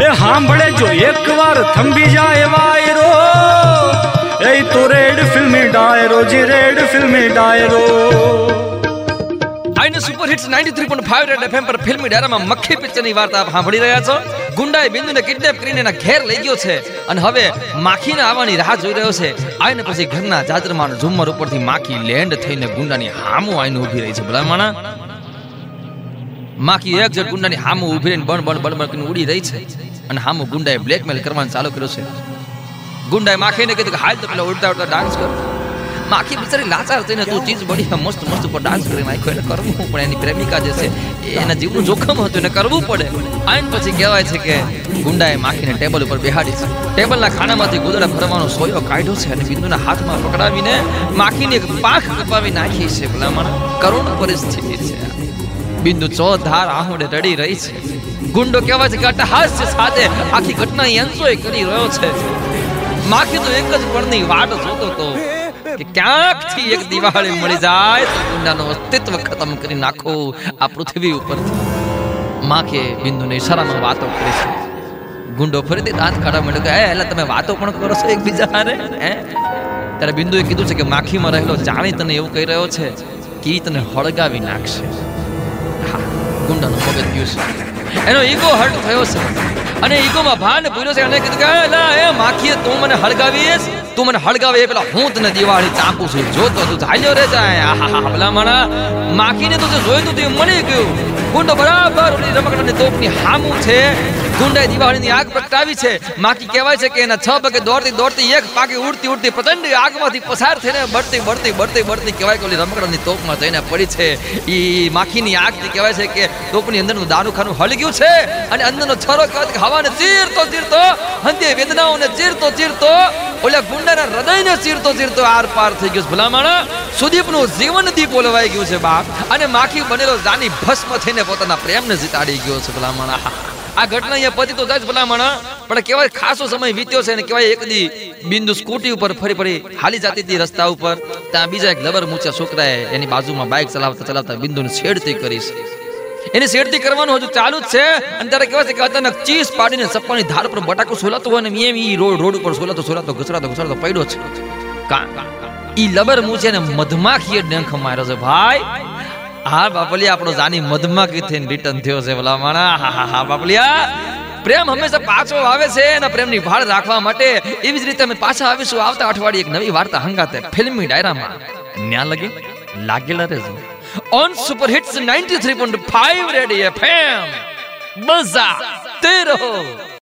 એ સાંભળે જો, એકવાર થંભી જાય વાયરો. એ તો રેડ ફિલ્મી ડાયરો, જી રેડ ફિલ્મી ડાયરો. આઈને સુપર હિટ્સ 93.5 રેડ એફએમ પર ફિલ્મી ડાયરામાં મક્ખી પિક્ચરની વાર્તા આપ સાંભળી રહ્યા છો. ગુંડાએ બિંદુને કિડનેપ કરીને એના ઘેર લઈ ગયો છે અને હવે માખીને આવવાની રાહ જોઈ રહ્યો છે. આઈને પછી ઘરના જાજરમાન ઝુમ્મર ઉપરથી માખી લેન્ડ થઈને ગુંડાની હામું આઈને ઊભી રહી છે. ભલામણા માખી એક જણ ગુંડાની હામું ઊભી રહીને બણ બણ બણ બણ કરીને ઉડી રહી છે. અને હામું ગુંડાએ બ્લેકમેલ કરવાનું ચાલુ કર્યો છે. ગુંડાએ માખીને કીધું કે હાલ તો પેલા ઉડતા ઉડતા ડાન્સ કર. માખી બિચારી લાચાર થઈને તું ચીજ બડી મસ્ત મસ્ત ઉપર ડાન્સ કરી નાખ્યો. એને કરવું પણ એની પ્રેમિકા જે છે એના જીવનું જોખમ હતું, એને કરવું પડે. આઈન પછી કહેવાય છે કે ગુંડાએ માખીને ટેબલ ઉપર બેહાડી છે. ટેબલના ખાનામાંથી ગુદડા ભરવાનો સોયો કાઢ્યો છે અને બિંદુના હાથમાં પકડાવીને માખીને એક પાખ કપાવી નાખી છે ભલામણ. કરુણ પરિસ્થિતિ છે બિંદુ ચોધાર આહુડે રડી રહી છે. ગુંડો કહેવાય છે કે અટ્ટહાસ્ય સાથે આખી ઘટના એન્જોય કરી રહ્યો છે. માખી તો એક જ પળની વાટ જોતો તો કે ક્યાંકથી એક દિવાળી મળી જાય તો ગુંડાનું અસ્તિત્વ ખતમ કરી નાખો આ પૃથ્વી ઉપરથી. માખે બિંદુને ઈશારામાં વાતો કરી છે. ગુંડો ફરીથી દાંત કાઢવા માંડ્યો કે, હે, એટલે તમે વાતો પણ કરો છો એકબીજા હારે હે? ત્યારે બિંદુએ કીધું છે કે માખીમાં રહેલો જાણી તને એવું કહી રહ્યો છે, કે તને હળગાવી નાખશે? ગુંડાનું મગજ ગયું છે એનો ઈગો હર્ટ થયો છે અને ઈગોમાં ભાન ભૂલ્યો છે અને કીધું કે એ માખીએ તું મને હળગાવીશ તું મને હળગાવે એ પેલા હું તને દિવાળી ચાકું છું જોતો તું ઝાલ્યો રે જાય આહા માણા માખીને તું જોયું તે મળી ગયું ગુંડો બરાબર ઓલી રમકડાની તોપની હામું છે. ગુંડાએ દિવાળીની આગ પ્રગટાવી છે. માખી કહેવાય છે કે એના છ પગે દોડતી દોડતી એક પાકી ઉડતી ઉડતી પ્રચંડ આગમાંથી પસાર થઈને બળતી બળતી બળતી બળતી કહેવાય કે ઓલી રમકડાની તોપમાં જઈને પડી છે. ઈ માખીની આગથી કહેવાય છે કે તોપની અંદરનું દારૂખાનું હળગ્યું છે અને અંદરનો છરો કહેવાય કે હવાને ચીરતો ચીરતો, હંધ્ય વેદનાઓને ચીરતો ચીરતો, ઓલા ગુંડાના હૃદયને ચીરતો ચીરતો આર પાર થઈ ગયો ભલામણ. સુદીપનું જીવન દીપ ઓલવાઈ ગયું છે બાપ. અને માખી બનેલો જાની ભસ્મ થઈને પોતાના પ્રેમને જીતાડી ગયો છે ભલામણ. આ ઘટના અહીંયા પતિ તો જાય ભલામણ. પણ કેવાય ખાસો સમય વીત્યો છે ને કેવાય એક દી બિંદુ સ્કૂટી ઉપર ફરી ફરી હાલી જતી હતી રસ્તા ઉપર. ત્યાં બીજા એક લવર મૂચ્યા છોકરાએ એની બાજુમાં બાઇક ચલાવતા ચલાવતા બિંદુને છેડતી કરી છે. એની શેરતી કરવાનું હજુ ચાલુ જ છે. અને ત્યારે કહેવાય છે કે અચાનક ચીસ પાડીને સપ્પાની ધાર પર બટાકો સોલાતો હોય ને એમ ઈ રોડ રોડ ઉપર સોલાતો સોલાતો ઘસરાતો ઘસરાતો પડ્યો છે. કા? ઈ લબર મૂછે ને મધમાખીએ ડંખ માર્યો છે ભાઈ. હા, બાપલિયા, આપણો જાની મધમાખી થઈને રિટર્ન થયો છે ભલા માણા. હા હા હા, બાપલિયા. પ્રેમ હંમેશા પાછો આવે છે અને પ્રેમની ભાળ રાખવા માટે એવી જ રીતે અમે પાછા આવીશું આવતા અઠવાડિયે એક નવી વાર્તા હંગાતે ફિલ્મી ડાયરામાં. ન્યા લગે? લાગેલા રહેજો. On super hits 93.5 radio FM બઝા તે રહો.